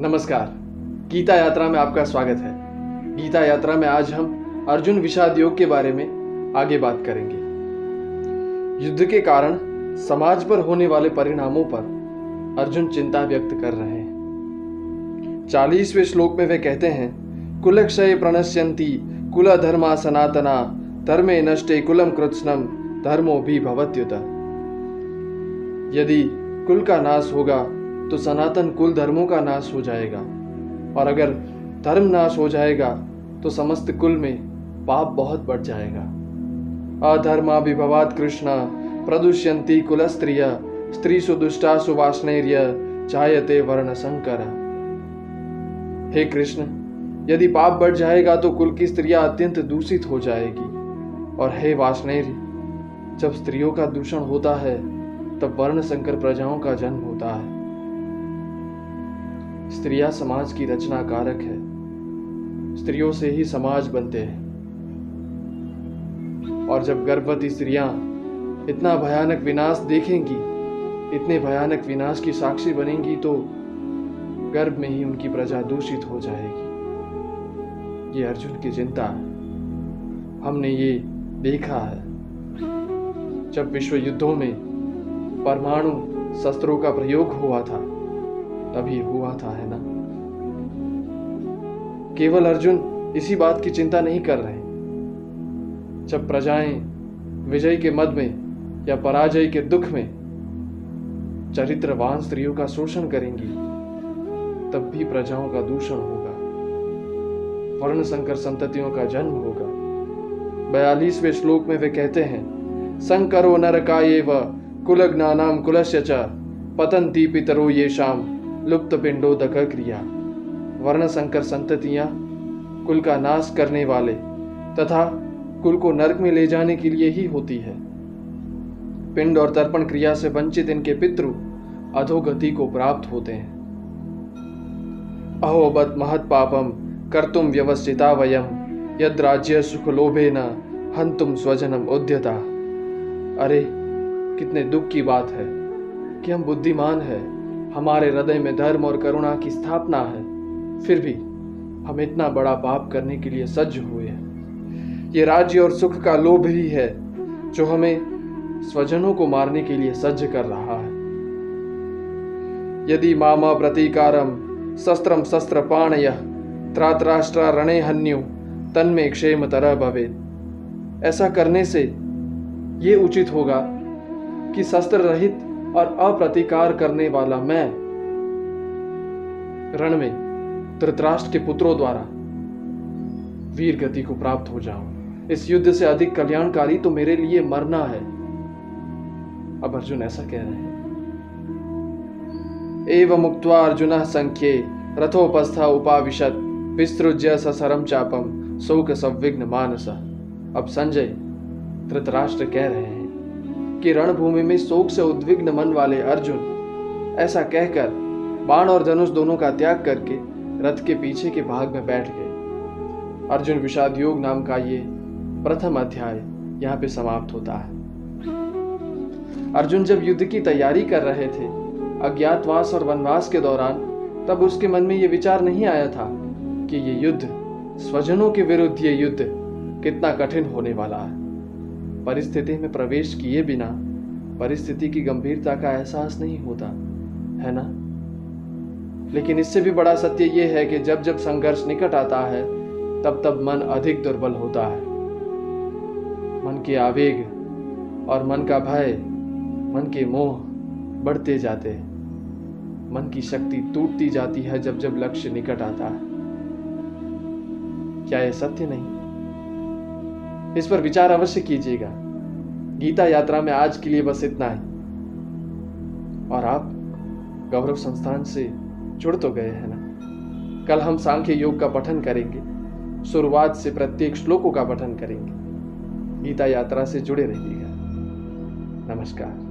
नमस्कार। गीता यात्रा में आपका स्वागत है। गीता यात्रा में आज हम अर्जुन विषाद योग के बारे में आगे बात करेंगे। युद्ध के कारण समाज पर होने वाले परिणामों पर अर्जुन चिंता व्यक्त कर रहे हैं। चालीसवें श्लोक में वे कहते हैं, कुलक्षय प्रणश्यंती कुल धर्मा सनातना, धर्मे नष्टे कुलम कृत्स्नम धर्मो भी भवत्युत। यदि कुल का नाश होगा तो सनातन कुल धर्मों का नाश हो जाएगा। और अगर धर्म नाश हो जाएगा तो समस्त कुल में पाप बहुत बढ़ जाएगा। अधर्माभिभवात कृष्ण प्रदुष्यंती कुल स्त्रिय स्त्री सुदुष्टा सुवासनैर्य चायते वर्ण संकर हे कृष्ण, यदि पाप बढ़ जाएगा तो कुल की स्त्रियाँ अत्यंत दूषित हो जाएगी। और हे वासनैर्य, जब स्त्रियों का दूषण होता है, तब वर्ण संकर प्रजाओं का जन्म होता है। स्त्रियाँ समाज की रचना कारक है। स्त्रियों से ही समाज बनते हैं। और जब गर्भवती स्त्रियाँ इतना भयानक विनाश देखेंगी, इतने भयानक विनाश की साक्षी बनेंगी तो गर्भ में ही उनकी प्रजा दूषित हो जाएगी। ये अर्जुन की चिंता है। हमने ये देखा है। जब विश्व युद्धों में परमाणु शस्त्रों का प्रयोग हुआ था तभी हुआ था, है ना? केवल अर्जुन इसी बात की चिंता नहीं कर रहे। जब प्रजाएँ विजय के मद में या पराजय के दुख में चरित्रवान स्त्रियों का शोषण करेंगी, तब भी प्रजाओं का दूषण होगा। वर्ण संकर संततियों का जन्म होगा। बयालीसवें श्लोक में वे कहते हैं संकरो नरका व कुलग्नानाम कुलस्य च पतंती पितरो ये शाम लुप्त पिंडोदक क्रिया वर्ण संकर संततियाँ कुल का नाश करने वाले तथा कुल को नरक में ले जाने के लिए ही होती है। पिंड और तर्पण क्रिया से वंचित इनके पितृ अधोगति को प्राप्त होते हैं। अहोबत महत पापम कर्तुम व्यवस्थिता वयम यद राज्य सुख लोभे न हंतुम स्वजनम उद्यता। अरे, कितने दुख की बात है कि हम बुद्धिमान है। हमारे हृदय में धर्म और करुणा की स्थापना है। फिर भी हम इतना बड़ा पाप करने के लिए सज्ज हुए हैं। ये राज्य और सुख का लोभ ही है, जो हमें स्वजनों को मारने के लिए सज्ज कर रहा है। यदि मामा प्रतीकारम शस्त्रम शस्त्र पाणय त्रात्राष्ट्रा रणे हन्यु तन्मे क्षेम तरह भवे ऐसा करने से ये उचित होगा कि शस्त्र रहित और अप्रतिकार करने वाला मैं रण में धृतराष्ट्र के पुत्रों द्वारा वीर गति को प्राप्त हो जाऊँ। इस युद्ध से अधिक कल्याणकारी तो मेरे लिए मरना है। अब अर्जुन ऐसा कह रहे हैं। एव मुक्त्वा अर्जुन संख्ये, रथोपस्थ उपाविशत, विस्तृज्य ससरम चापम शोक सविघ्न मानस। अब संजय, धृतराष्ट्र कह रहे हैं। कि रणभूमि में शोक से उद्विग्न मन वाले अर्जुन, ऐसा कहकर बाण और धनुष दोनों का त्याग करके रथ के पीछे के भाग में बैठ गए। अर्जुन विषाद योग नाम का ये प्रथम अध्याय यहाँ पे समाप्त होता है। अर्जुन जब युद्ध की तैयारी कर रहे थे, अज्ञातवास और वनवास के दौरान, तब उसके मन में ये विचार नहीं आया था कि ये युद्ध स्वजनों के विरुद्ध ये युद्ध कितना कठिन होने वाला है। परिस्थिति में प्रवेश किए बिना परिस्थिति की गंभीरता का एहसास नहीं होता, है ना? लेकिन इससे भी बड़ा सत्य यह है कि जब जब संघर्ष निकट आता है, तब तब मन अधिक दुर्बल होता है। मन के आवेग और मन का भय, मन के मोह बढ़ते जाते हैं। मन की शक्ति टूटती जाती है जब जब लक्ष्य निकट आता है। क्या यह सत्य नहीं? इस पर विचार अवश्य कीजिएगा। गीता यात्रा में आज के लिए बस इतना ही। और आप गौरव संस्थान से जुड़ तो गए हैं ना? कल हम सांख्य योग का पठन करेंगे, शुरुआत से प्रत्येक श्लोकों का पठन करेंगे। गीता यात्रा से जुड़े रहिएगा। नमस्कार।